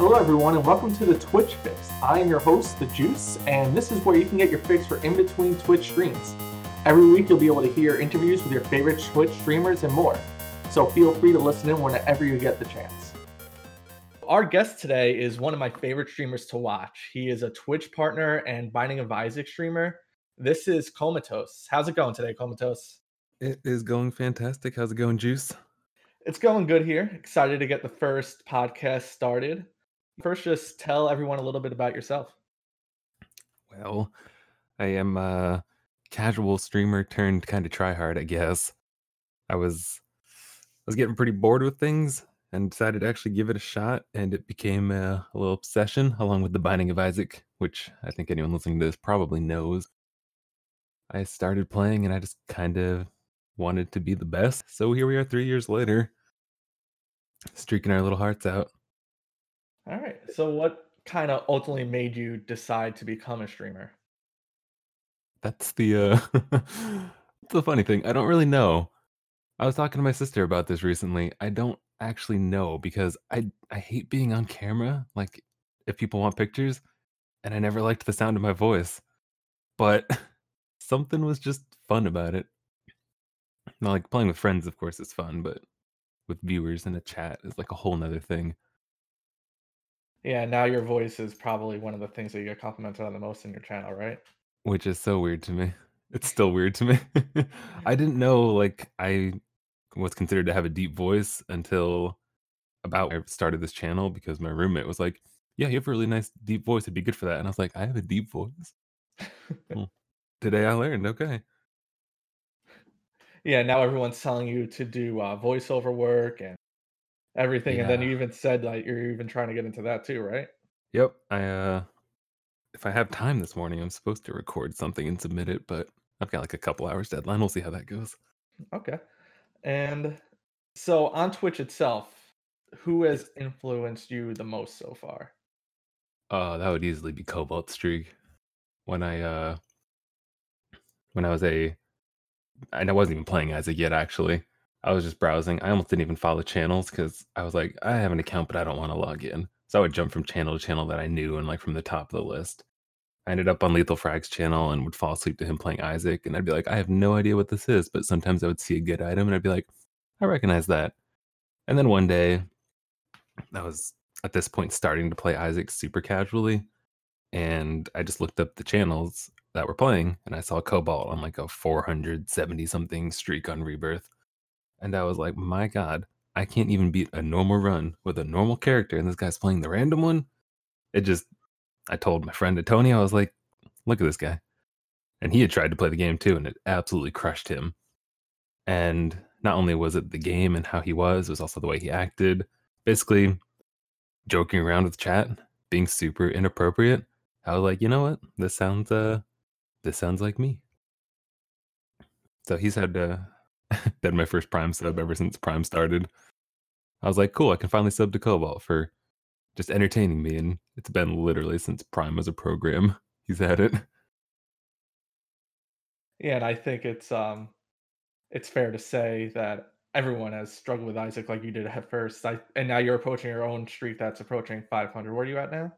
Hello, everyone, and welcome to the Twitch Fix. I am your host, The Juice, and this is where you can get your fix for in between Twitch streams. Every week, you'll be able to hear interviews with your favorite Twitch streamers and more. So feel free to listen in whenever you get the chance. Our guest today is one of my favorite streamers to watch. He is a Twitch partner and Binding of Isaac streamer. This is Comatose. How's it going today, Comatose? It is going fantastic. How's it going, Juice? It's going good here. Excited to get the first podcast started. First, just tell everyone a little bit about yourself. Well, I am a casual streamer turned kind of try hard, I guess. I was I was getting pretty bored with things and decided to actually give it a shot, and it became a, a little obsession along with the Binding of Isaac, which I think anyone listening to this probably knows. I started playing and I just kind of wanted to be the best. So here we are 3 years later, streaking our little hearts out. All right. So, what kind of ultimately made you decide to become a streamer? That's the uh the funny thing. I don't really know. I was talking to my sister about this recently. I don't actually know because I I hate being on camera, like if people want pictures, and I never liked the sound of my voice. But something was just fun about it. Not like playing with friends, of course, is fun, but with viewers in a chat is like a whole nother thing. Yeah, now your voice is probably one of the things that you get complimented on the most in your channel, right? Which is so weird to me. It's still weird to me. I didn't know like I was considered to have a deep voice until about I started this channel because my roommate was like, "Yeah, you have a really nice deep voice. It'd be good for that." And I was like, "I have a deep voice." Well, today I learned. Okay. Yeah, now everyone's telling you to do uh, voiceover work and everything, and then you even said like you're even trying to get into that too, right? Yep. I uh if I have time this morning, I'm supposed to record something and submit it, but I've got like a couple hours deadline. We'll see how that goes. Okay. And so on Twitch itself, who has influenced you the most so far? Uh that would easily be Cobalt Streak. When I uh when I was a and I wasn't even playing as Isaac yet actually. I was just browsing. I almost didn't even follow channels because I was like, I have an account, but I don't want to log in. So I would jump from channel to channel that I knew and like from the top of the list. I ended up on Lethal Frag's channel and would fall asleep to him playing Isaac. And I'd be like, I have no idea what this is. But sometimes I would see a good item and I'd be like, I recognize that. And then one day, I was at this point starting to play Isaac super casually. And I just looked up the channels that were playing and I saw Cobalt on like a 470 something streak on Rebirth. And I was like, my God, I can't even beat a normal run with a normal character. And this guy's playing the random one. It just, I told my friend Tony, I was like, look at this guy. And he had tried to play the game too, and it absolutely crushed him. And not only was it the game and how he was, it was also the way he acted. Basically, joking around with chat, being super inappropriate. I was like, you know what? This sounds uh this sounds like me. So he's had uh been my first Prime sub ever since Prime started. I was like, cool, I can finally sub to Cobalt for just entertaining me, and it's been literally since Prime was a program. He's had it. Yeah, and I think it's um it's fair to say that everyone has struggled with Isaac like you did at first. I and now you're approaching your own streak that's approaching 500. Where are you at now?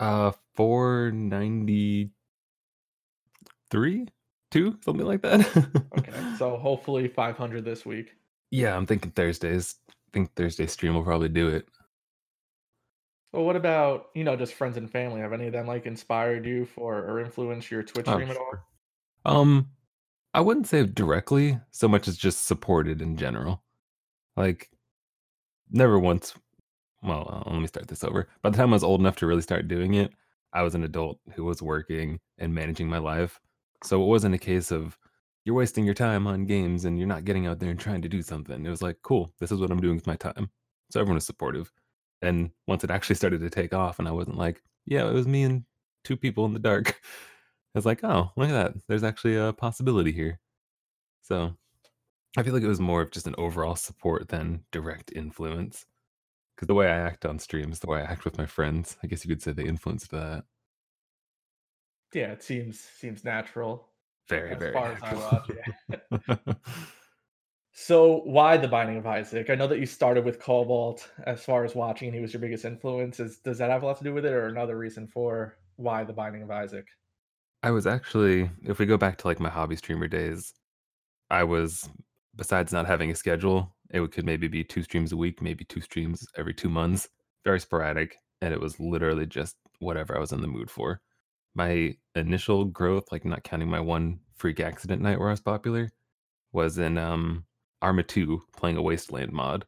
Uh 493? 2? Something like that. Okay, so hopefully 500 this week. yeah, I'm thinking Thursdays. I think Thursday stream will probably do it. Well, what about, you know, just friends and family? Have any of them like inspired you for or influenced your Twitch Oh, stream at all? Um, I wouldn't say directly so much as just supported in general. Like, never once. Well, uh, let me start this over. By the time I was old enough to really start doing it, I was an adult who was working and managing my life. So it wasn't a case of you're wasting your time on games and you're not getting out there and trying to do something. It was like, cool, this is what I'm doing with my time. So everyone was supportive. And once it actually started to take off, and I wasn't like, yeah, it was me and two people in the dark. I was like, oh, look at that. There's actually a possibility here. So I feel like it was more of just an overall support than direct influence. Because the way I act on streams, the way I act with my friends, I guess you could say they influenced that. Yeah, it seems seems natural Very, as very far as I natural. watch. Yeah. So why the Binding of Isaac? I know that you started with Cobalt as far as watching, and he was your biggest influence. Is does that have a lot to do with it or another reason for why the Binding of Isaac? I was actually if we go back to, like, my hobby streamer days, I was besides not having a schedule, it could maybe be 2 streams a week, maybe 2 streams every 2 months, very sporadic, and it was literally just whatever I was in the mood for. My initial growth, like, not counting my one freak accident night where I was popular, was in, um, Arma 2 playing a Wasteland mod,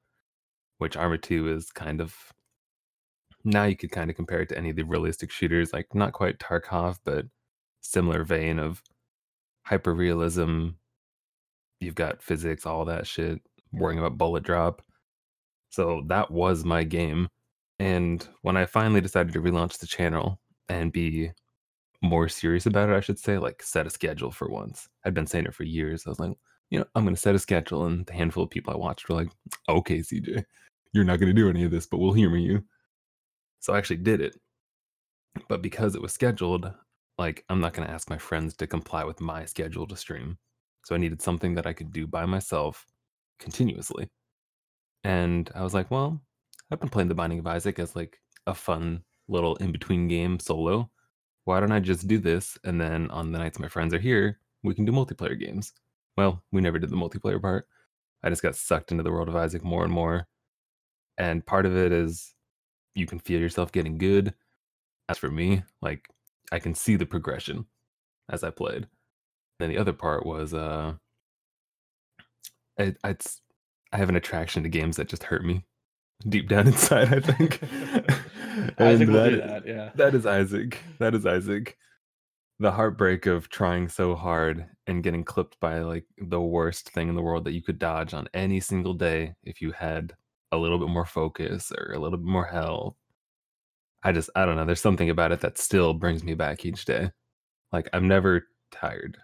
which Arma 2 is kind of now you could kinda compare it to any of the realistic shooters, like, not quite Tarkov, but similar vein of hyper-realism. You've got physics, all that shit, worrying about bullet drop. So that was my game, and when I finally decided to relaunch the channel and be more serious about it, I should say, like, set a schedule for once. I'd been saying it for years. I was like, "You know, I'm gonna set a schedule," and the handful of people I watched were like, "Okay, CJ, you're not gonna do any of this, but we'll humor you." So I actually did it. But because it was scheduled, like, I'm not gonna ask my friends to comply with my schedule to stream. So I needed something that I could do by myself continuously. And I was like, "Well, I've been playing The Binding of Isaac as, like, a fun little in-between game solo. Why don't I just do this, and then on the nights my friends are here, we can do multiplayer games?" Well, we never did the multiplayer part. I just got sucked into the world of Isaac more and more. And part of it is you can feel yourself getting good. As for me, like, I can see the progression as I played. Then the other part was, uh it's I have an attraction to games that just hurt me deep down inside, I think. Isaac will do that yeah. that is Isaac. That is Isaac. The heartbreak of trying so hard and getting clipped by, like, the worst thing in the world that you could dodge on any single day if you had a little bit more focus or a little bit more health. I just I don't know, there's something about it that still brings me back each day. Like, I'm never tired.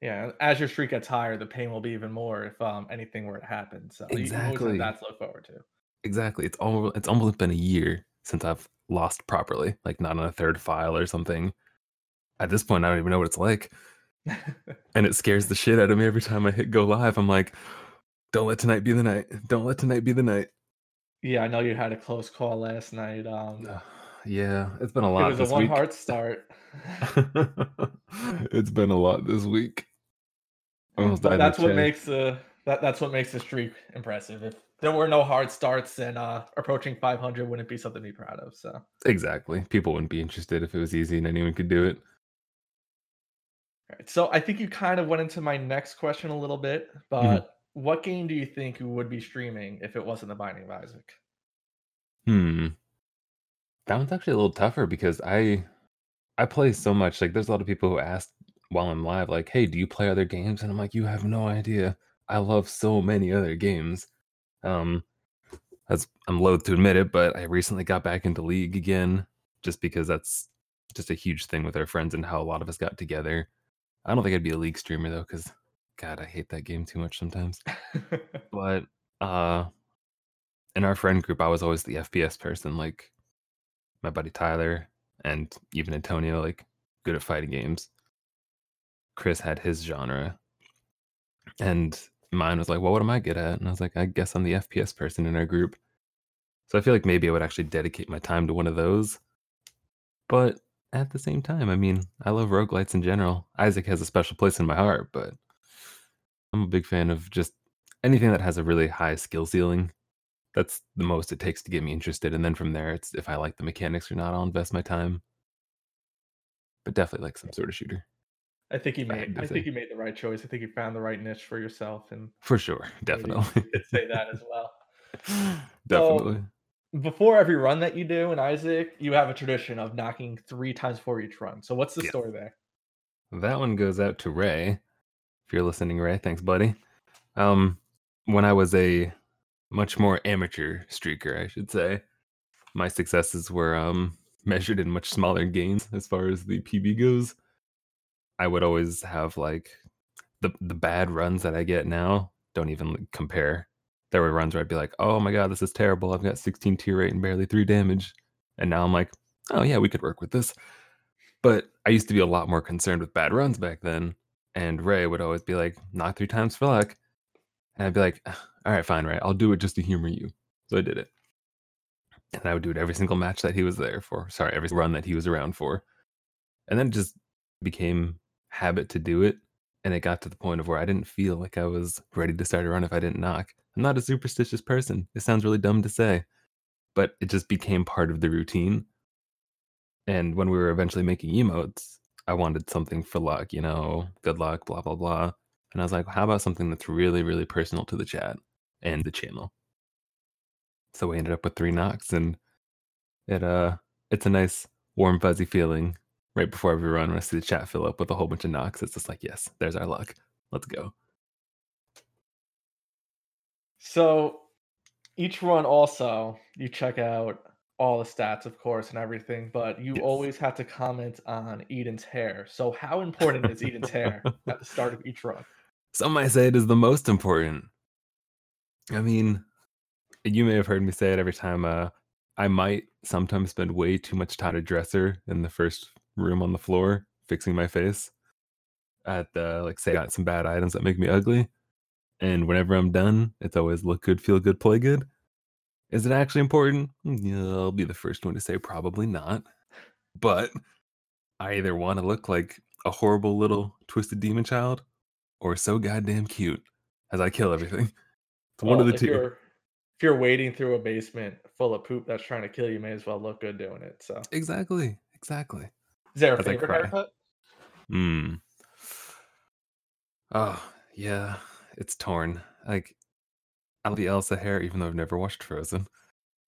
Yeah, as your streak gets higher, the pain will be even more if, um, anything were to happen, so you you always have Exactly. that to look forward to. Exactly. It's al it's almost been a year since I've lost properly, like, not on a 3rd file or something. At this point, I don't even know what it's like. And it scares the shit out of me every time I hit go live. I'm like, "Don't let tonight be the night. Don't let tonight be the night." Yeah, I know you had a close call last night, um Yeah, it's been a lot. It was a this week. one-heart start. It's been a lot this week. That's what makes the that that's what makes the streak impressive. If there were no hard starts, and uh, approaching 500 wouldn't be something to be proud of, so Exactly. People wouldn't be interested if it was easy and anyone could do it. Right, so I think you kind of went into my next question a little bit, Mhm. but what game do you think you would be streaming if it wasn't The Binding of Isaac? Hmm. That one's actually a little tougher because I I play so much, like, there's a lot of people who ask while I'm live, like, "Hey, do you play other games?" And I'm like, "You have no idea. I love so many other games." Um, as I'm loath to admit it, but I recently got back into League again just because that's just a huge thing with our friends and how a lot of us got together. I don't think I'd be a League streamer though, because god, I hate that game too much sometimes. But, uh in our friend group, I was always the FPS person, like, my buddy Tyler and even Antonio, like, good at fighting games. Chris had his genre. And mine was like, "Well, what am I good at?" And I was like, "I guess I'm the FPS person in our group." So I feel like maybe I would actually dedicate my time to one of those. But at the same time, I mean, I love roguelites in general. Isaac has a special place in my heart, but I'm a big fan of just anything that has a really high skill ceiling. That's the most it takes to get me interested, and then from there, it's if I like the mechanics or not, I'll invest my time. But definitely like some sort of shooter. I think you If I made I think you made the right choice. I think you found the right niche for yourself, and For sure, definitely. could say that as well. So, Definitely. before every run that you do in Isaac, you have a tradition of knocking 3 times for each run. So what's the Yes. story there? That one goes out to Ray. If you're listening, Ray, thanks, buddy. Um, when I was a much more amateur streaker, I should say, my successes were, um, measured in much smaller gains as far as the PB goes. I would always have, like the the bad runs that I get now don't even, compare. There were runs where I'd be like, "Oh my god, this is terrible. I've got 16 tear rate and barely 3 damage." And now I'm like, "Oh, yeah, we could work with this." But I used to be a lot more concerned with bad runs back then, and Ray would always be like, "Knock 3 times for luck." And I'd be like, all right, fine, Ray. I'll do it just to humor you. So I did it. And I would do it every single match that he was there for. Sorry, every run that he was around for. And then it just became habit to do it. And it got to the point of where I didn't feel like I was ready to start a run if I didn't knock. I'm not a superstitious person. It sounds really dumb to say, but it just became part of the routine. And when we were eventually making emotes, I wanted something for luck, you know, good luck, blah, blah, blah. And I was like, how about something that's really, really personal to the chat and the channel? So we ended up with three knocks and it uh it's a nice warm fuzzy feeling right before every run when I see the chat fill up with a whole bunch of knocks. It's just like, yes, there's our luck. Let's go. So each run also you check out all the stats, of course, and everything, but you Yes. always have to comment on Eden's hair. So how important is Eden's hair at the start of each run? Some might say it is the most important. I mean, you may have heard me say it every time. Uh, I might sometimes spend way too much time at dresser in the first room on the floor fixing my face. At the like, say, I got some bad items that make me ugly, and whenever I'm done, it's always look good, feel good, play good. Is it actually important? Yeah, I'll be the first one to say probably not. But I either want to look like a horrible little twisted demon child or so goddamn cute as I kill everything. It's one of the if two. You're, if you're wading through a basement full of poop that's trying to kill you, may as well look good doing it. So Exactly. Exactly. Is there a favorite haircut? Hmm. Oh, yeah. It's torn. Like I love the Elsa hair, even though I've never watched Frozen.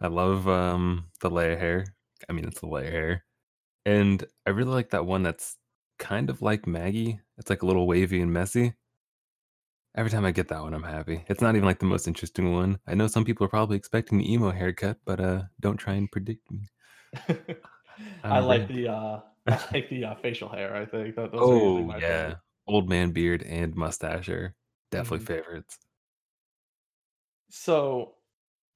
I love um the Leia hair. I mean, it's the Leia hair. And I really like that one that's kind of like Maggy. It's like a little wavy and messy. Every time I get that one, I'm happy. It's not even like the most interesting one. I know some people are probably expecting the emo haircut, but uh don't try and predict me. I like brand- the uh I like the uh, facial hair. I think that those are Oh yeah. favorite. Old man beard and mustache are definitely Mhm. favorites. So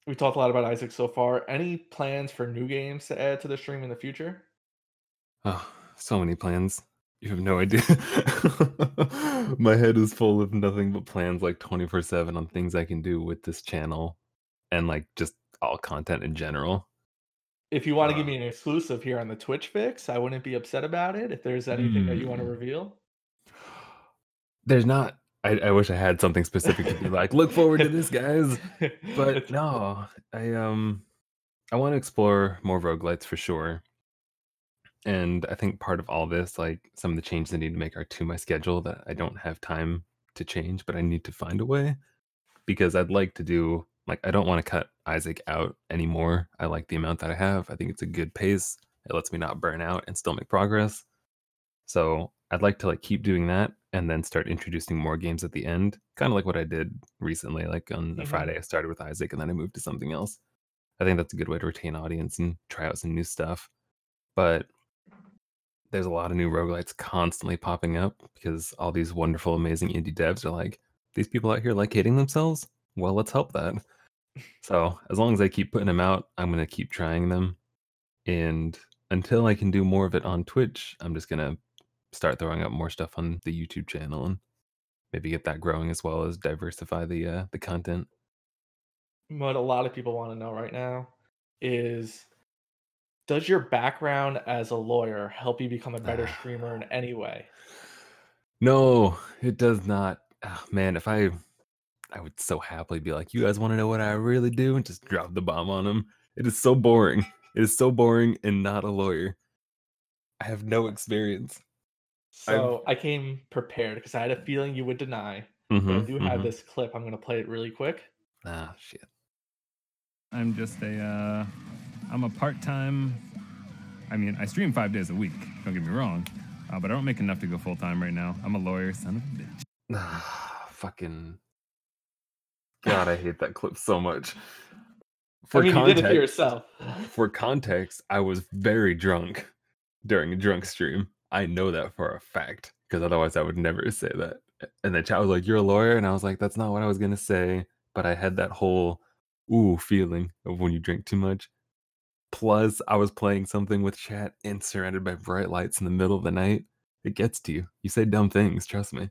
we talked a lot about Isaac so far. Any plans for new games to add to the stream in the future? Oh, so many plans. You have no idea. My head is full of nothing but plans like 24 7 on things I can do with this channel and like just all content in general. If you want to give me an exclusive here on the Twitch fix, I wouldn't be upset about it. If there's anything that you want to Hmm. reveal, There's not, I, I wish I had something specific to be like, look forward to this, guys. But no, I um I want to explore more roguelites for sure. And I think part of all this, like some of the changes I need to make are to my schedule that I don't have time to change, but I need to find a way because I'd like to do like I don't want to cut Isaac out anymore. I like the amount that I have. I think it's a good pace. It lets me not burn out and still make progress. So I'd like to like keep doing that and then start introducing more games at the end, kind of like what I did recently. Like on a Mhm. Friday, I started with Isaac and then I moved to something else. I think that's a good way to retain audience and try out some new stuff. But there's a lot of new roguelites constantly popping up because all these wonderful, amazing indie devs are like, these people out here like hating themselves? Well, let's help that. So as long as I keep putting them out, I'm gonna keep trying them. And until I can do more of it on Twitch, I'm just gonna start throwing up more stuff on the YouTube channel and maybe get that growing as well as diversify the uh, the content. what a lot of people want to know right now is does your background as a lawyer help you become a better streamer in any way? No, it does not. Ah, man, if I I would so happily be like, you guys want to know what I really do? And just drop the bomb on them. It is so boring. It is so boring and not a lawyer. I have no experience. I've- So I came prepared because I had a feeling you would deny. But I do have mhm. this clip. I'm going to play it really quick. Ah, shit. I'm just a, uh, I'm a part-time. I mean, I stream five days a week. Don't get me wrong, uh, but I don't make enough to go full time right now. I'm a lawyer, son of a bitch. Ah, fucking. God, I hate that clip so much. I mean, you did it for context- yourself. for context, I was very drunk during a drunk stream. I know that for a fact because otherwise I would never say that. And the chat was like, "You're a lawyer," and I was like, "That's not what I was gonna say." But I had that whole ooh feeling of when you drink too much. Plus, I was playing something with chat and surrounded by bright lights in the middle of the night. It gets to you. You say dumb things. Trust me.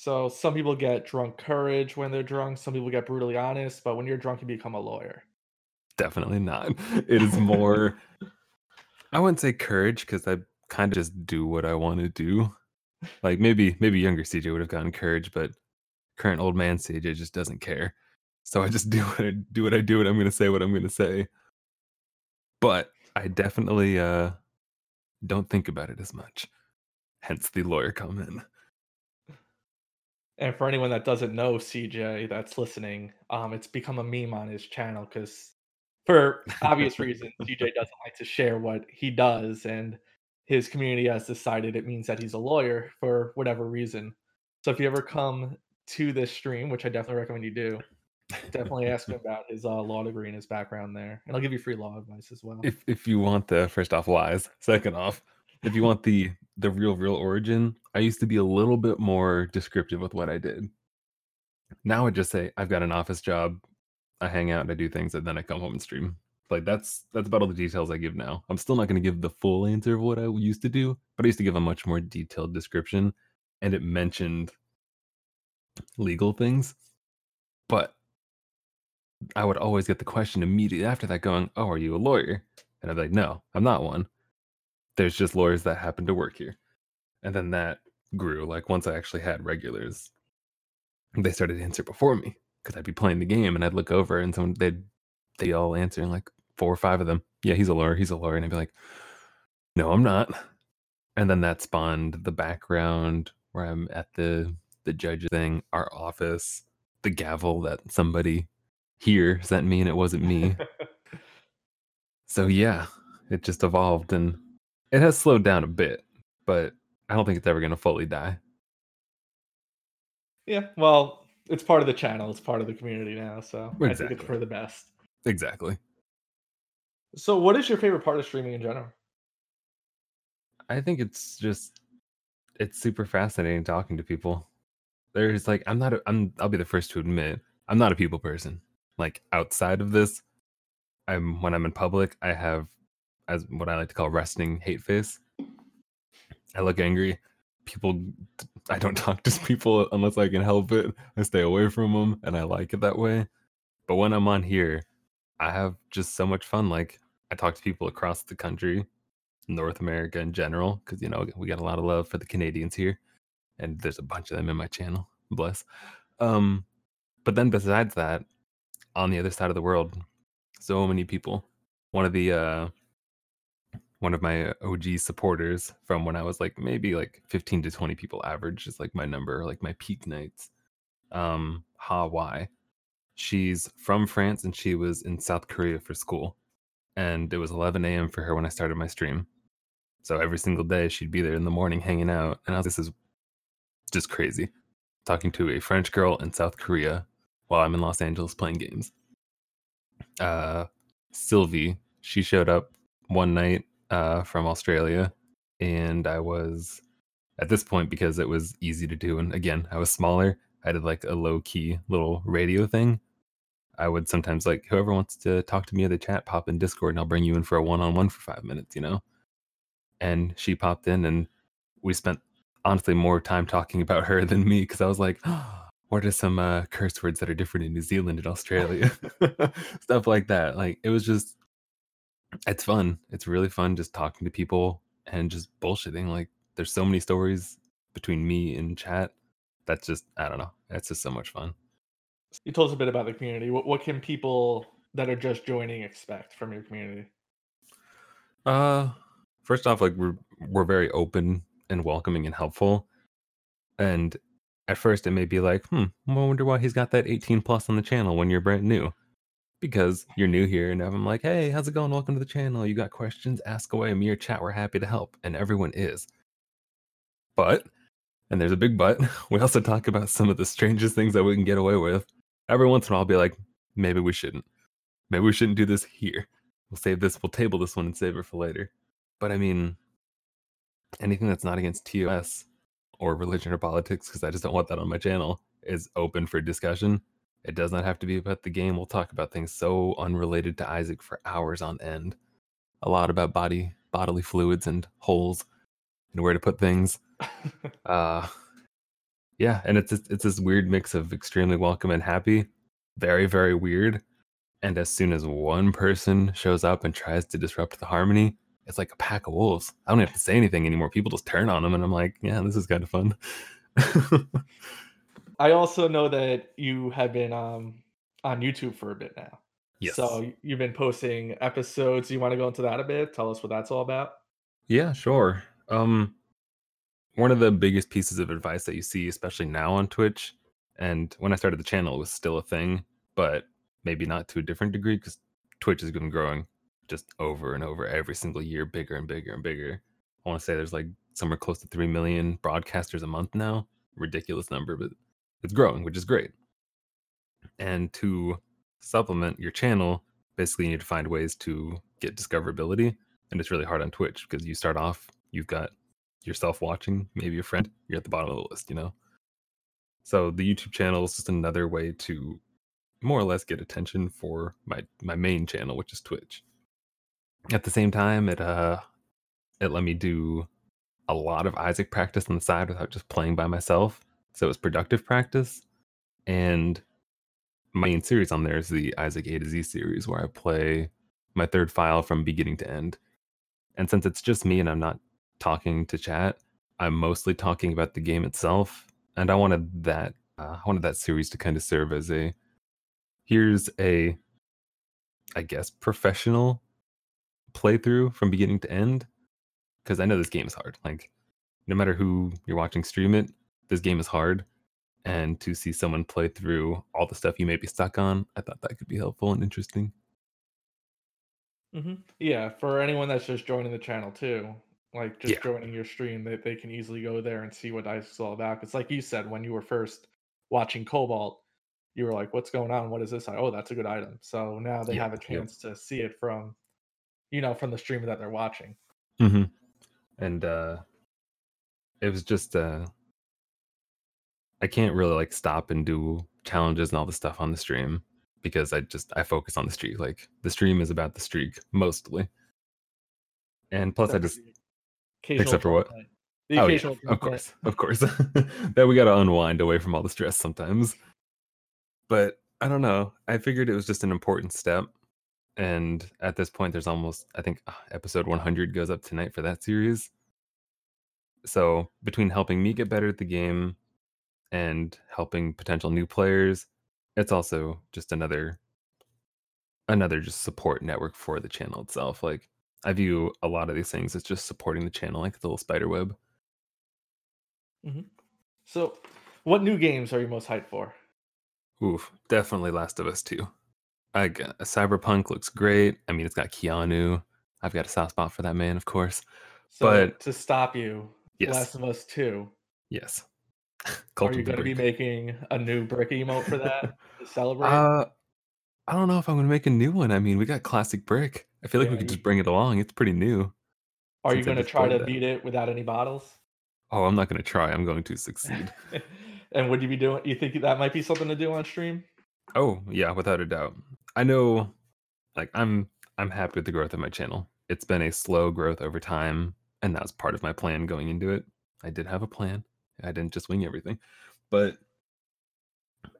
So some people get drunk courage when they're drunk. Some people get brutally honest. But when you're drunk, you become a lawyer. Definitely not. It is more. I wouldn't say courage because I kind of just do what I want to do. Like maybe maybe younger CJ would have gotten courage, but current old man CJ just doesn't care. So I just do what I do what I do, and I'm gonna say what I'm gonna say. But I definitely uh don't think about it as much. Hence the lawyer comment. And for anyone that doesn't know CJ that's listening, um, it's become a meme on his channel because, for obvious reasons, CJ doesn't like to share what he does, and his community has decided it means that he's a lawyer for whatever reason. So if you ever come to this stream, which I definitely recommend you do, definitely ask him about his uh, law degree and his background there, and I'll give you free law advice as well. If if you want the first off lies, second off, if you want the the real real origin, I used to be a little bit more descriptive with what I did. Now I just say I've got an office job, I hang out and I do things, and then I come home and stream. Like that's that's about all the details I give now. I'm still not going to give the full answer of what I used to do, but I used to give a much more detailed description, and it mentioned legal things. But I would always get the question immediately after that, going, "Oh, are you a lawyer?" And I'd be like, "No, I'm not one." There's just lawyers that happen to work here, and then that grew. Like once I actually had regulars, they started to answer before me because I'd be playing the game and I'd look over and someone they'd they all answer answering like four or five of them. Yeah, he's a lawyer. He's a lawyer, and I'd be like, "No, I'm not." And then that spawned the background where I'm at the the judge thing, our office, the gavel that somebody here sent me, and it wasn't me. so yeah, it just evolved, and it has slowed down a bit, but I don't think it's ever going to fully die. yeah, well, it's part of the channel. It's part of the community now, so I think it's for the best. Exactly. So, what is your favorite part of streaming in general? I think it's just it's super fascinating talking to people. There's like I'm not a, I'm I'll be the first to admit I'm not a people person. Like outside of this, I'm when I'm in public, I have as what I like to call resting hate face. I look angry. People I don't talk to people unless I can help it. I stay away from them and I like it that way. But when I'm on here, I have just so much fun like I talk to people across the country North America in general, because you know we got a lot of love for the Canadians here, and there's a bunch of them in my channel. Bless. Um, but then besides that, on the other side of the world, so many people. One of the uh, one of my OG supporters from when I was like maybe like 15 to 20 people average is like my number, like my peak nights. Um, Ha Y. She's from France and she was in South Korea for school. And it was 11 a.m. for her when I started my stream. So every single day she'd be there in the morning hanging out. And I was, this is just crazy. Talking to a French girl in South Korea while I'm in Los Angeles playing games. Uh, Sylvie, she showed up one night uh, from Australia. And I was at this point because it was easy to do. And again, I was smaller. I did like a low key little radio thing. I would sometimes like whoever wants to talk to me in the chat, pop in Discord and I'll bring you in for a one on one for five minutes, you know? And she popped in and we spent honestly more time talking about her than me because I was like, what are some uh, curse words that are different in New Zealand and Australia? Stuff like that. Like it was just, it's fun. It's really fun just talking to people and just bullshitting. Like there's so many stories between me and chat. That's just, I don't know. It's just so much fun. You told us a bit about the community. What, what can people that are just joining expect from your community? Uh, first off, like we're we're very open and welcoming and helpful. And at first, it may be like, hmm, I wonder why he's got that 18 plus on the channel when you're brand new. Because you're new here, and I'm like, hey, how's it going? Welcome to the channel. You got questions? Ask away. Me or chat, we're happy to help. And everyone is. But, and there's a big but, we also talk about some of the strangest things that we can get away with. Every once in a while, I'll be like, maybe we shouldn't. Maybe we shouldn't do this here. We'll save this, we'll table this one and save it for later. But I mean, anything that's not against TOS or religion or politics, because I just don't want that on my channel, is open for discussion. It does not have to be about the game. We'll talk about things so unrelated to Isaac for hours on end. A lot about body, bodily fluids and holes and where to put things. Uh yeah, and it's it's this weird mix of extremely welcome and happy, very very weird. And as soon as one person shows up and tries to disrupt the harmony, it's like a pack of wolves. I don't have to say anything anymore. People just turn on them, and I'm like, yeah, this is kind of fun. I also know that you have been um, on YouTube for a bit now. yes. So you've been posting episodes. You want to go into that a bit? Tell us what that's all about. Yeah, sure. Um, one of the biggest pieces of advice that you see, especially now on Twitch, and when I started the channel, it was still a thing, but maybe not to a different degree because Twitch has been growing just over and over every single year, bigger and bigger and bigger. I want to say there's like somewhere close to 3 million broadcasters a month now. Ridiculous number, but it's growing, which is great. And to supplement your channel, basically you need to find ways to get discoverability. And it's really hard on Twitch because you start off, you've got yourself watching, maybe a friend, you're at the bottom of the list, you know? So the YouTube channel is just another way to more or less get attention for my my main channel, which is Twitch. At the same time, it uh it let me do a lot of Isaac practice on the side without just playing by myself. So it was productive practice. And my main series on there is the Isaac A to Z series where I play my third file from beginning to end. And since it's just me and I'm not talking to chat, I'm mostly talking about the game itself. And I wanted that uh, I wanted that series to kind of serve as a here's a I guess professional playthrough from beginning to end because I know this game is hard. Like no matter who you're watching stream it, this game is hard. And to see someone play through all the stuff you may be stuck on, I thought that could be helpful and interesting. hmm Yeah, for anyone that's just joining the channel too, like just Yeah. joining your stream, they, they can easily go there and see what Dice is all about. Because, like you said, when you were first watching Cobalt, you were like, "What's going on? What is this?" Like, oh, that's a good item. So now they Yeah, have a chance to see it from, you know, from the streamer that they're watching. hmm And uh it was just uh I can't really like stop and do challenges and all the stuff on the stream because I just I focus on the streak. Like the stream is about the streak mostly. And plus I just except for what? The Oh yeah, occasional of course. Of course. that we gotta unwind away from all the stress sometimes. But I don't know. I figured it was just an important step. And at this point, there's almost, I think, uh, episode 100 goes up tonight for that series. So between helping me get better at the game and helping potential new players, it's also just another another just support network for the channel itself. Like I view a lot of these things as just supporting the channel, like the little spider web. Mm-hmm. So, what new games are you most hyped for? Oof, definitely Last of Us 2. I got, Cyberpunk looks great. I mean, it's got Keanu. I've got a soft spot for that man, of course. So, But- to stop you, Yes, Last of Us Two. yes. Are you going to be making a new brick emote for that to celebrate? Uh, I don't know if I'm gonna make a new one. I mean, we got classic brick. I feel like we could you- just bring it along. It's pretty new. Are you going to try to that. beat it without any bottles? Oh, I'm not gonna try. I'm going to succeed. and would you be doing? You think that might be something to do on stream? oh yeah, without a doubt. I know. Like I'm, I'm happy with the growth of my channel. It's been a slow growth over time, and that was part of my plan going into it. I did have a plan. I didn't just wing everything, but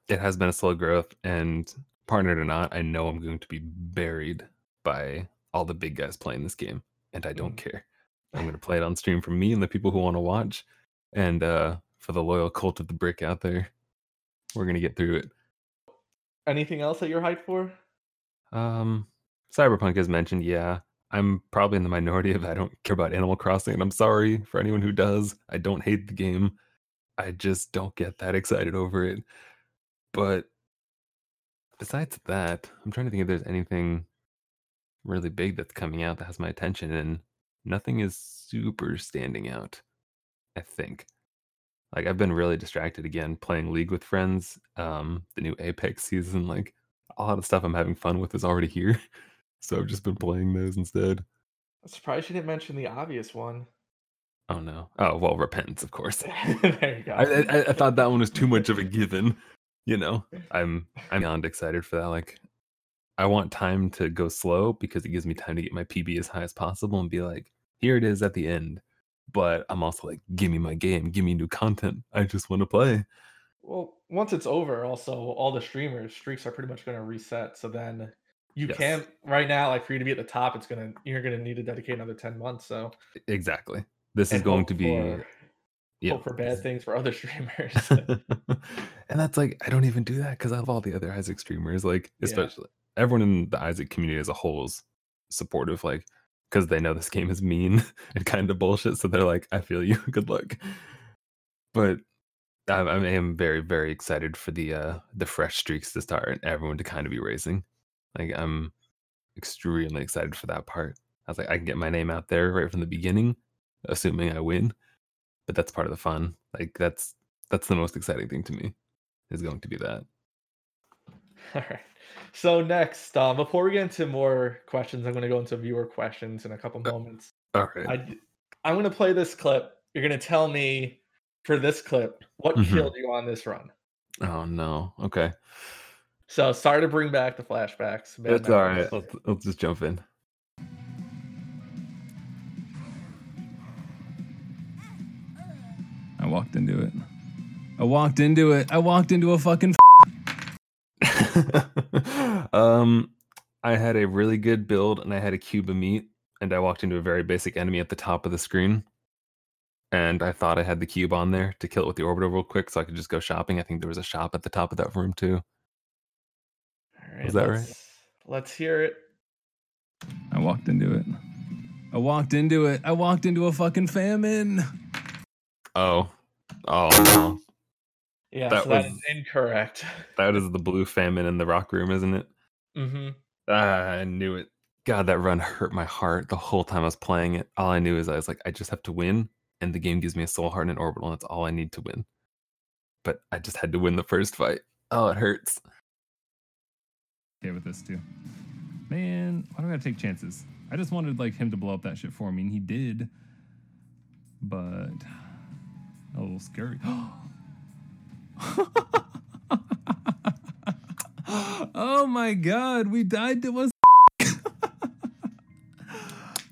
it has been a slow growth. And partnered or not, I know I'm going to be buried by all the big guys playing this game, and I don't Mm. care. I'm going to play it on stream for me and the people who want to watch, and uh, for the loyal cult of the brick out there. We're going to get through it. Anything else that you're hyped for? Um, Cyberpunk is mentioned, yeah. I'm probably in the minority if I don't care about Animal Crossing, and I'm sorry for anyone who does. I don't hate the game. I just don't get that excited over it. But besides that, I'm trying to think if there's anything really big that's coming out that has my attention, and nothing is super standing out, I think. Like I've been really distracted again playing League with friends. Um, the new Apex season, like a lot of stuff I'm having fun with is already here. So I've just been playing those instead. I'm surprised you didn't mention the obvious one. Oh no. Oh well, repentance, of course. there you go. I, I, I thought that one was too much of a given. You know, I'm I'm beyond excited for that. Like, I want time to go slow because it gives me time to get my PB as high as possible and be like, here it is at the end. but I'm also like, give me my game, give me new content. I just want to play. Well, once it's over, also all the streamers streaks are pretty much going to reset. So then you Yes. can't right now, like for you to be at the top, it's gonna you're gonna need to dedicate another ten months. So Exactly. This is going to be for, yeah. hope for bad things for other streamers. and that's like I don't even do that because I have all the other Isaac streamers. Like Yeah. especially everyone in the Isaac community as a whole is supportive. Like because they know this game is mean and kind of bullshit. So they're like, I feel you. Good luck. But I, I am very very excited for the uh the fresh streaks to start and everyone to kind of be racing. Like I'm extremely excited for that part. I was like, I can get my name out there right from the beginning, assuming I win. But that's part of the fun. Like that's that's the most exciting thing to me is going to be that. All right. So next, um, before we get into more questions, I'm going to go into viewer questions in a couple Uh, moments. All right. I, am going to play this clip. You're going to tell me for this clip what Mhm. killed you on this run. oh no. Okay. So sorry to bring back the flashbacks. It's all right. Let's, let's just jump in. Walked into it. I walked into it. I walked into a fucking. um, I had a really good build and I had a cube of meat, and I walked into a very basic enemy at the top of the screen. And I thought I had the cube on there to kill it with the orbiter real quick so I could just go shopping. I think there was a shop at the top of that room too. All right, Was that right? let's, Let's hear it. I walked into it. I walked into it. I walked into a fucking famine. Oh. Oh no. Yeah, That so that was- is incorrect. That is the blue famine in the rock room, isn't it? hmm Ah, I knew it. God, that run hurt my heart the whole time I was playing it. All I knew is I was like, I just have to win, and the game gives me a soul heart and an orbital, and that's all I need to win. But I just had to win the first fight. Oh, it hurts. Okay with this too. Man, why do I gotta take chances? I just wanted like him to blow up that shit for me, and he did. But a little scary. oh my god, we died to us.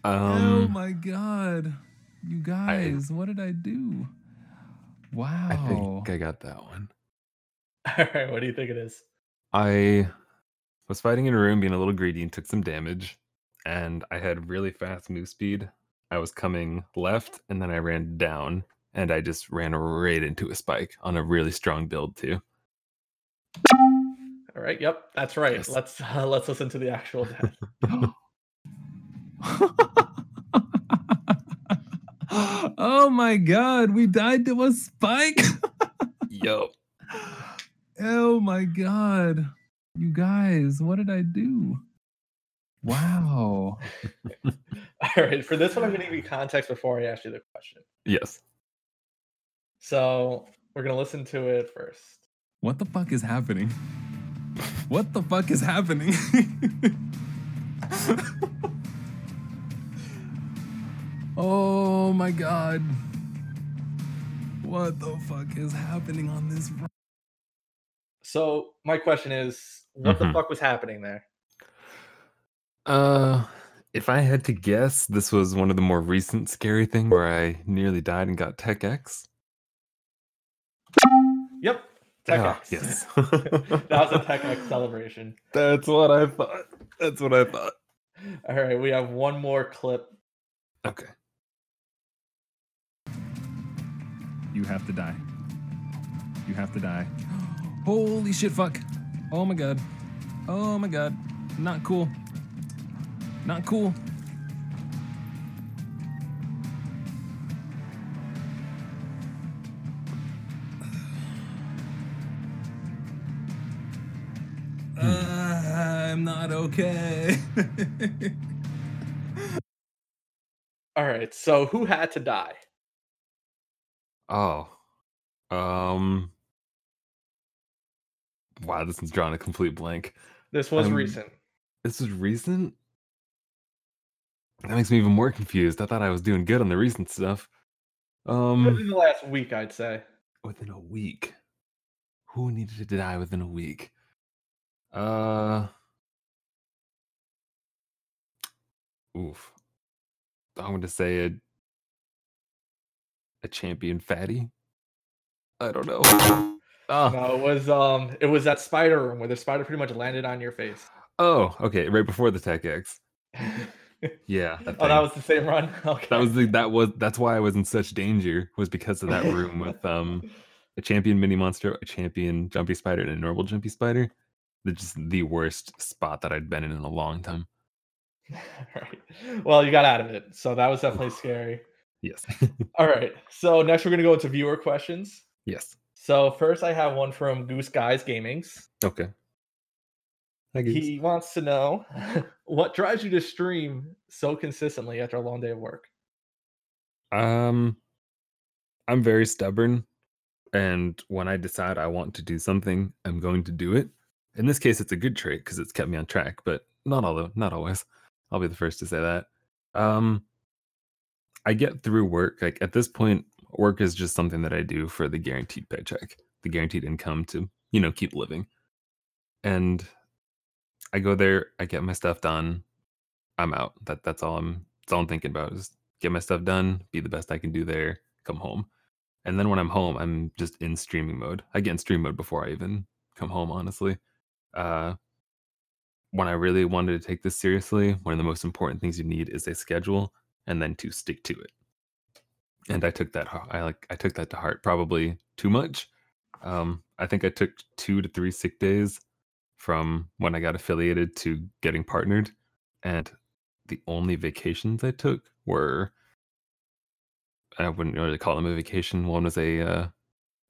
oh Um, my god. You guys, what did I do? Wow. I think I got that one. All right, what do you think it is? I was fighting in a room, being a little greedy, and took some damage. And I had really fast move speed. I was coming left, and then I ran down, and I just ran right into a spike on a really strong build too. All right, yep, that's right. Yes. Let's uh, let's listen to the actual death. oh my god, we died to a spike. Yo, oh my god. You guys, what did I do? Wow. All right, for this one, I'm going to give you context before I ask you the question. yes. So we're going to listen to it first. What the fuck is happening? What the fuck is happening? oh my god. What the fuck is happening on this? So my question is, what the Mhm. fuck was happening there? Uh, if I had to guess, this was one of the more recent scary thing where I nearly died and got Tech X. Yep, Tech oh, X. yes. that was a Tech X celebration. That's what I thought. That's what I thought. All right, we have one more clip. Okay. You have to die. You have to die. Holy shit, fuck. Oh my god. Oh my god. Not cool. Not cool. I'm not okay. All right, so who had to die? Oh. Um. Wow, this one's drawn a complete blank. This was Um, recent. This was recent. That makes me even more confused. I thought I was doing good on the recent stuff. Um, Within the last week, I'd say. within a week. Who needed to die within a week? Uh. Oof. I'm going to say it. a champion fatty. I don't know. oh. No, it was um, it was that spider room where the spider pretty much landed on your face. oh, okay, right before the Tech X. Yeah, that, oh, that was the same run. Okay. that was the that was that's why I was in such danger was because of that room with um a champion mini monster, a champion jumpy spider, and a normal jumpy spider. It's just the worst spot that I'd been in in a long time. right. Well, you got out of it, so that was definitely scary. Yes. All right. So next we're gonna go into viewer questions. yes. So first I have one from Goose Guys Gamings. Okay. I guess. He wants to know what drives you to stream so consistently after a long day of work. Um, I'm very stubborn, and when I decide I want to do something, I'm going to do it. In this case, it's a good trait because it's kept me on track, but not all not always. I'll be the first to say that. Um, I get through work. Like at this point, work is just something that I do for the guaranteed paycheck, the guaranteed income to you know keep living. And I go there, I get my stuff done, I'm out. That that's all I'm that's all I'm thinking about is get my stuff done, be the best I can do there, come home. And then when I'm home, I'm just in streaming mode. I get in stream mode before I even come home, honestly. Uh when I really wanted to take this seriously, one of the most important things you need is a schedule and then to stick to it. And I took that I like I took that to heart probably too much. Um I think I took 2 to 3 sick days from when I got affiliated to getting partnered and the only vacations I took were I wouldn't really call them a vacation. One was a uh,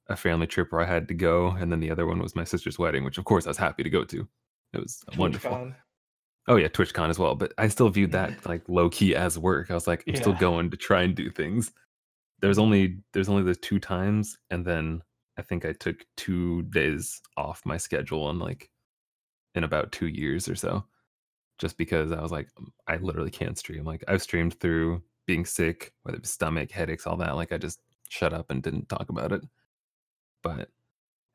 a family trip where I had to go, and then the other one was my sister's wedding, which of course I was happy to go to. It was wonderful. Oh yeah, TwitchCon as well. But I still viewed that like low key as work. I was like, I'm still going to try and do things. There's only there's only the two times, and then I think I took two days off my schedule in like in about two years or so, just because I was like, "Um, I literally can't stream. Like I've streamed through being sick, whether it was stomach, headaches, all that. Like I just shut up and didn't talk about it. But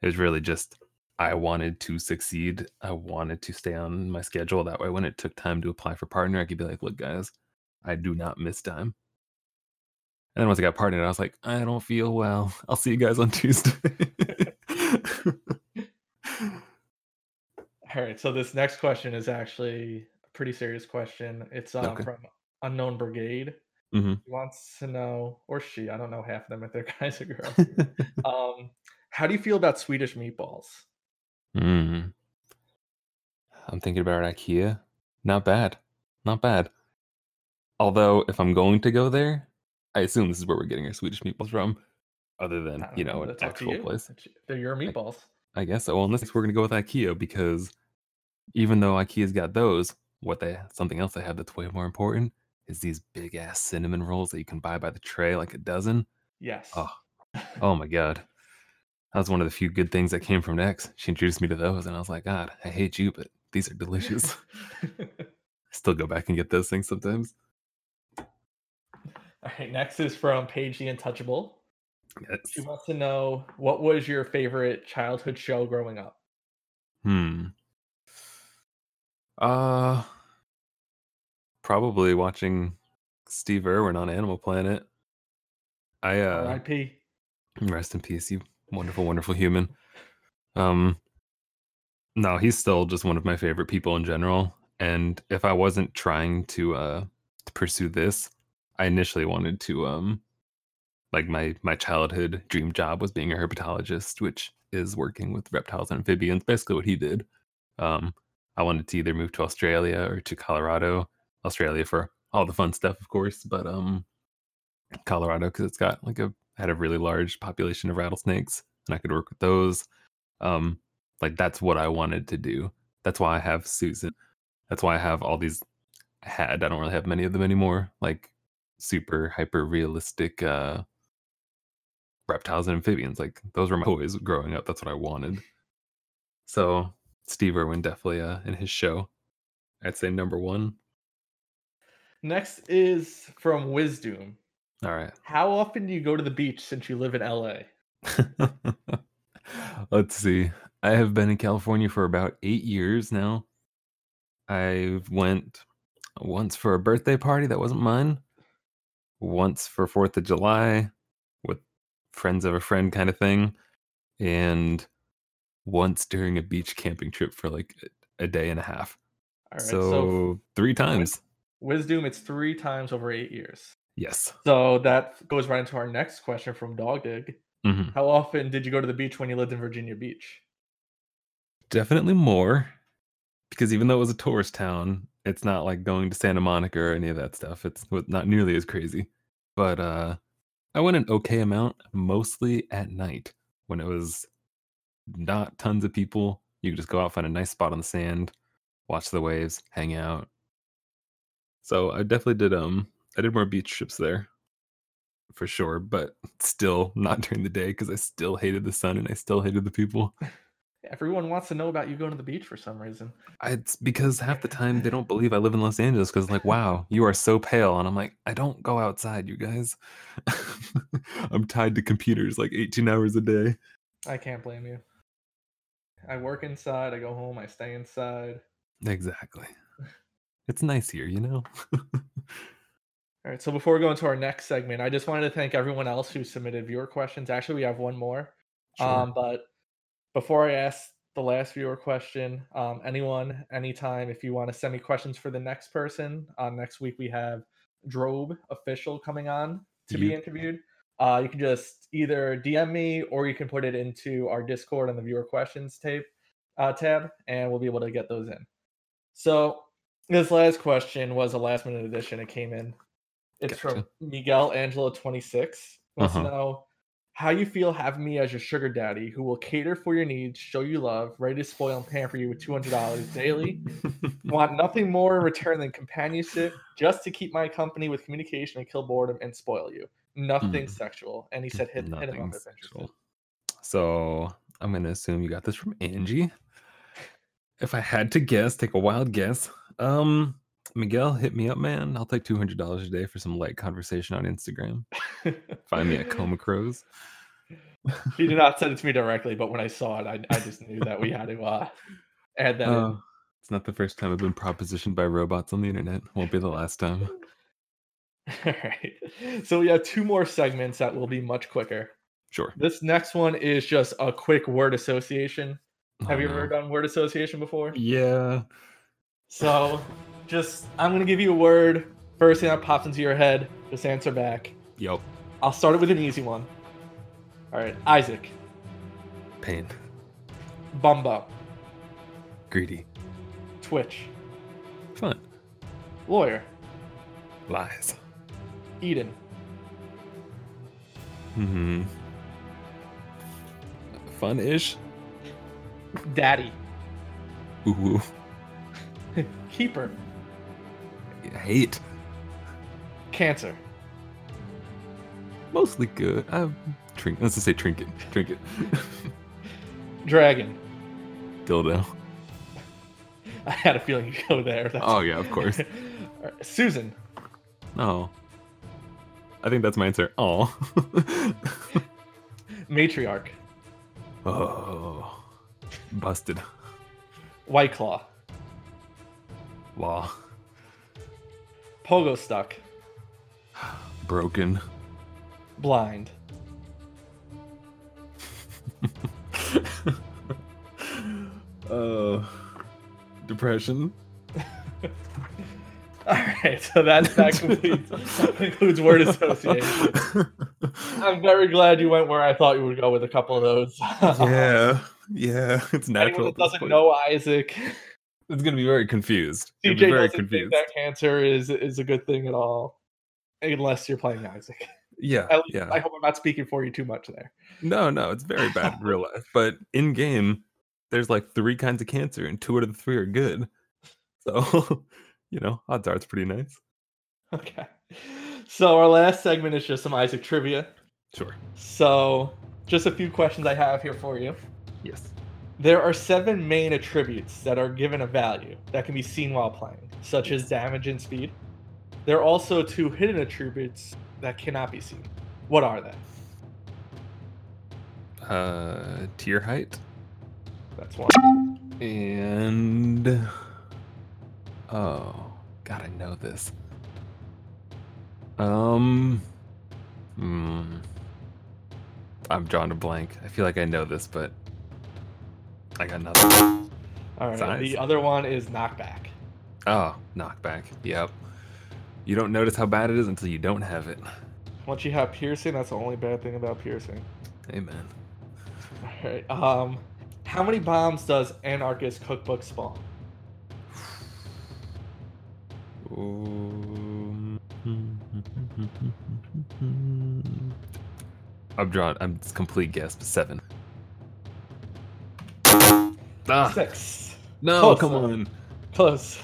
it was really just I wanted to succeed. I wanted to stay on my schedule. That way, when it took time to apply for partner, I could be like, look, guys, I do not miss time. And then once I got partnered, I was like, I don't feel well. I'll see you guys on Tuesday. All right. So this next question is actually a pretty serious question. It's um, Okay. from Unknown Brigade. Mhm. He wants to know, or she, I don't know half of them if they're guys or girls. um, how do you feel about Swedish meatballs? Mm. I'm thinking about IKEA. Not bad. Not bad. Although, if I'm going to go there, I assume this is where we're getting our Swedish meatballs from, other than, you know, an that's up to actual place. They're your meatballs. I guess so. Well, case, we're going to go with IKEA because even though IKEA's got those, what they something else they have that's way more important is these big ass cinnamon rolls that you can buy by the tray, like a dozen. Yes. Oh, Oh my god, that was one of the few good things that came from Nex. She introduced me to those, and I was like, God, I hate you, but these are delicious. I still go back and get those things sometimes. All right. Next is from Paige the Untouchable. Yes. She wants to know what was your favorite childhood show growing up? Hmm. Uh probably watching Steve Irwin on Animal Planet. I uh R.I.P. rest in peace, you wonderful, wonderful human. Um no, he's still just one of my favorite people in general. And if I wasn't trying to uh to pursue this, I initially wanted to um like my my childhood dream job was being a herpetologist, which is working with reptiles and amphibians, basically what he did. Um I wanted to either move to Australia or to Colorado. Australia for all the fun stuff, of course, but um Colorado because it's got like a had a really large population of rattlesnakes and I could work with those. Um like that's what I wanted to do. That's why I have Susan. That's why I have all these I had. I don't really have many of them anymore. Like super hyper realistic uh reptiles and amphibians. Like those were my toys growing up. That's what I wanted. So Steve Irwin definitely uh in his show. I'd say number one. Next is from Wisdom. All right. How often do you go to the beach since you live in LA? Let's see. I have been in California for about eight years now. I went once for a birthday party that wasn't mine, once for Fourth of July with friends of a friend kind of thing, and once during a beach camping trip for like a day and a half. All right. so, So, three times. Wisdom, it's three times over eight years. Yes. So that goes right into our next question from Dog Dig. hmm How often did you go to the beach when you lived in Virginia Beach? Definitely more, because even though it was a tourist town, it's not like going to Santa Monica or any of that stuff. It's not nearly as crazy. But uh, I went an okay amount, mostly at night when it was not tons of people. You could just go out, find a nice spot on the sand, watch the waves, hang out. So I definitely did. Um, I did more beach trips there, for sure. But still not during the day because I still hated the sun and I still hated the people. Everyone wants to know about you going to the beach for some reason. I- It's because half the time they don't believe I live in Los Angeles because like, wow, you are so pale, and I'm like, I don't go outside, you guys. I'm tied to computers like 18 hours a day. I can't blame you. I work inside, I go home, I stay inside. Exactly. It's nice here, you know. All right, so before we go into our next segment, I just wanted to thank everyone else who submitted viewer questions. Actually, we have one more. Sure. Um, but before I ask the last viewer question, um, anyone, anytime, if you want to send me questions for the next person, uh, next week we have Drobe official coming on to be interviewed. Uh, you can just either DM me or you can put it into our Discord on the viewer questions tape uh, tab, and we'll be able to get those in. So this last question was a last minute addition. It came in. It's from Miguel Angelo twenty six. Wants Uh-huh. to know how you feel having me as your sugar daddy, who will cater for your needs, show you love, ready to spoil and pamper you with two hundred dollars daily. Want nothing more in return than companionship, just to keep my company with communication and kill boredom and spoil you. Nothing Mm. sexual. And he said hit, hit him up Nothing if interested. sexual. So I'm gonna assume you got this from Angie. If I had to guess, take a wild guess. Um, Miguel, hit me up, man. I'll take two hundred dollars a day for some light conversation on Instagram. Find me at Coma Crows. he did not send it to me directly, but when I saw it, I, I just knew that we had to uh, add that. in. Uh, it's not the first time I've been propositioned by robots on the internet. Won't be the last time. All right. So we have two more segments that will be much quicker. Sure. This next one is just a quick word association. Have Oh, you ever no. done word association before? Yeah. So just I'm gonna give you a word. First thing that pops into your head, just answer back. Yep. I'll start it with an easy one. All right, Isaac, Pain. Bumbo, Greedy. Twitch, Fun. Lawyer, Lies. Eden, Hmm. Fun-ish. Daddy, Ooh. Keeper, Hate. Cancer, Mostly good. I trink. Let's just say trinket. Trinket. Dragon. Dildo. I had a feeling you'd go there. That's- Oh yeah, of course. Right, Susan, Oh. I think that's my answer. Oh. Matriarch, oh. Busted. White Claw, Law. Pogo Stuck, Broken. Blind. Oh. Depression. All right, so that that concludes, that concludes word association. I'm very glad you went where I thought you would go with a couple of those. yeah. Yeah. It's natural. Anyone that doesn't know Isaac, It's gonna be very confused. CJ be very doesn't think that cancer is is a good thing at all, unless you're playing Isaac. Yeah. Least Yeah. I hope I'm not speaking for you too much there. No, no, it's very bad in real life. But in game, there's like three kinds of cancer, and two out of the three are good. So, you know, odds are it's pretty nice. Okay. So our last segment is just some Isaac trivia. Sure. So just a few questions I have here for you. Yes. There are seven main attributes that are given a value that can be seen while playing, such as damage and speed. There are also two hidden attributes that cannot be seen. What are they? Uh, tear height That's one. and oh, God, I know this. Um, hmm. I'm drawn to blank. I feel like I know this, but I got nothing. All right. Size. The other one is knockback. Oh, knockback. Yep. You don't notice how bad it is until you don't have it. Once you have piercing, that's the only bad thing about piercing. Amen. All right. Um, how many bombs does Anarchist Cookbook spawn? Um, I'm drawn. I'm complete guess, but seven. Ah, Six. no, close, come though. on. Close.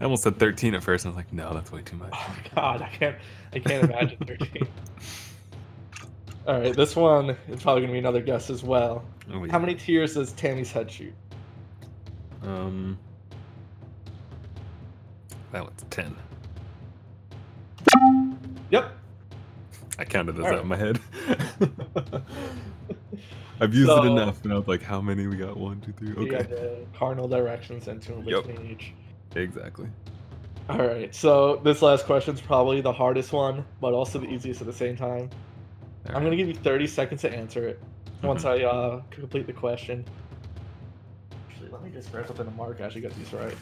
I almost said 13 at first. and I was like, no, that's way too much. Oh God, I can't. I can't imagine thirteen. All right, this one is probably gonna be another guess as well. Oh, yeah. How many tears does Tammy's head shoot? Um, that one's 10. Yep. I counted this All out right. in my head. I've used So- it enough, and I was like, how many we got? One, two, three. Okay. the cardinal directions and two in Yep. between each. Exactly. All right, so this last question's probably the hardest one, but also the easiest at the same time. I'm gonna give you 30 seconds to answer it. Once I uh, complete the question. Actually, let me just grab in a mark. I actually got these right.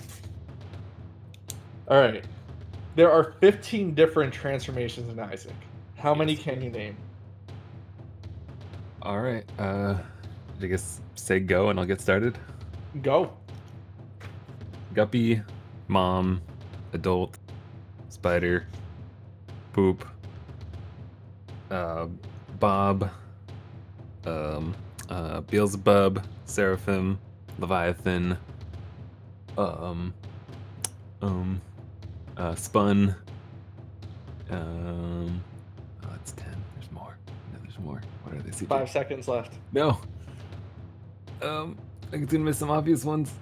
All right. There are 15 different transformations in Isaac. How many can you name? All right. Uh, I guess say go, and I'll get started. Go. Guppy, mom, adult, spider, poop, uh, Bob, um, uh, Beelzebub, Seraphim, Leviathan, um, um, uh, Spun, um, there's more. What are they? CJ? Five seconds left. No. Um, I gonna miss some obvious ones.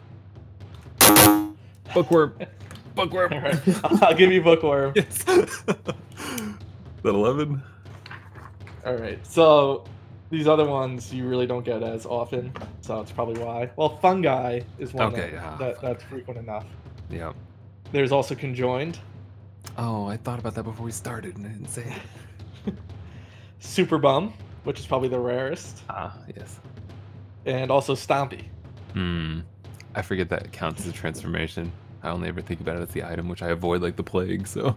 Bookworm. Bookworm. All right. I'll give you bookworm. Yes. That 11? All right. So these other ones you really don't get as often, so that's probably why. Well, fungi is one Okay, that, ah, that that's frequent enough. Yeah. There's also conjoined, Oh, I thought about that before we started and I didn't say it. Super bum, which is probably the rarest, Ah, yes. and also stompy. Hmm. I forget that counts as a transformation. I only ever think about it as the item, which I avoid like the plague, so.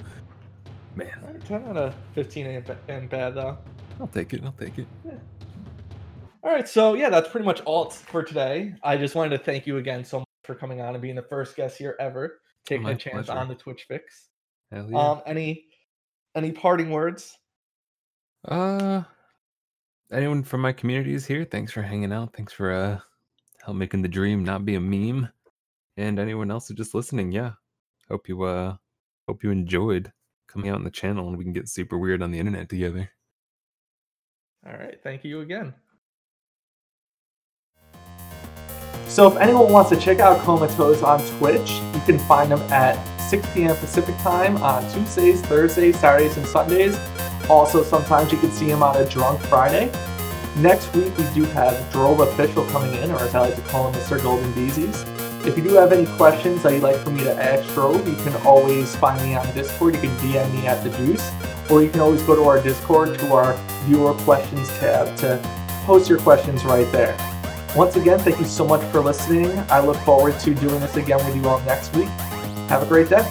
Man, 10 out of 15 ain't, ain't bad though. I'll take it. I'll take it. All right, so yeah, that's pretty much all for today. I just wanted to thank you again so much for coming on and being the first guest here ever, taking My a chance pleasure. on the Twitch Fix. Hell yeah. Um, any any parting words? Uh, anyone from my community is here. Thanks for hanging out. Thanks for uh, help making the dream not be a meme. And anyone else who's just listening, yeah. Hope you uh, hope you enjoyed coming out on the channel and we can get super weird on the internet together. All right, thank you again. So if anyone wants to check out Comatose on Twitch, you can find them at 6 p.m. Pacific time on Tuesdays, Thursdays, Saturdays, and Sundays. Also, sometimes you can see him on a Drunk Friday. Next week, we do have Drove Official coming in, or as I like to call him, Mr. Golden Beesies. If you do have any questions that you'd like for me to ask Drove, you can always find me on Discord. You can DM me at the Juice, or you can always go to our Discord to our Viewer Questions tab to post your questions right there. Once again, thank you so much for listening. I look forward to doing this again with you all next week. Have a great day.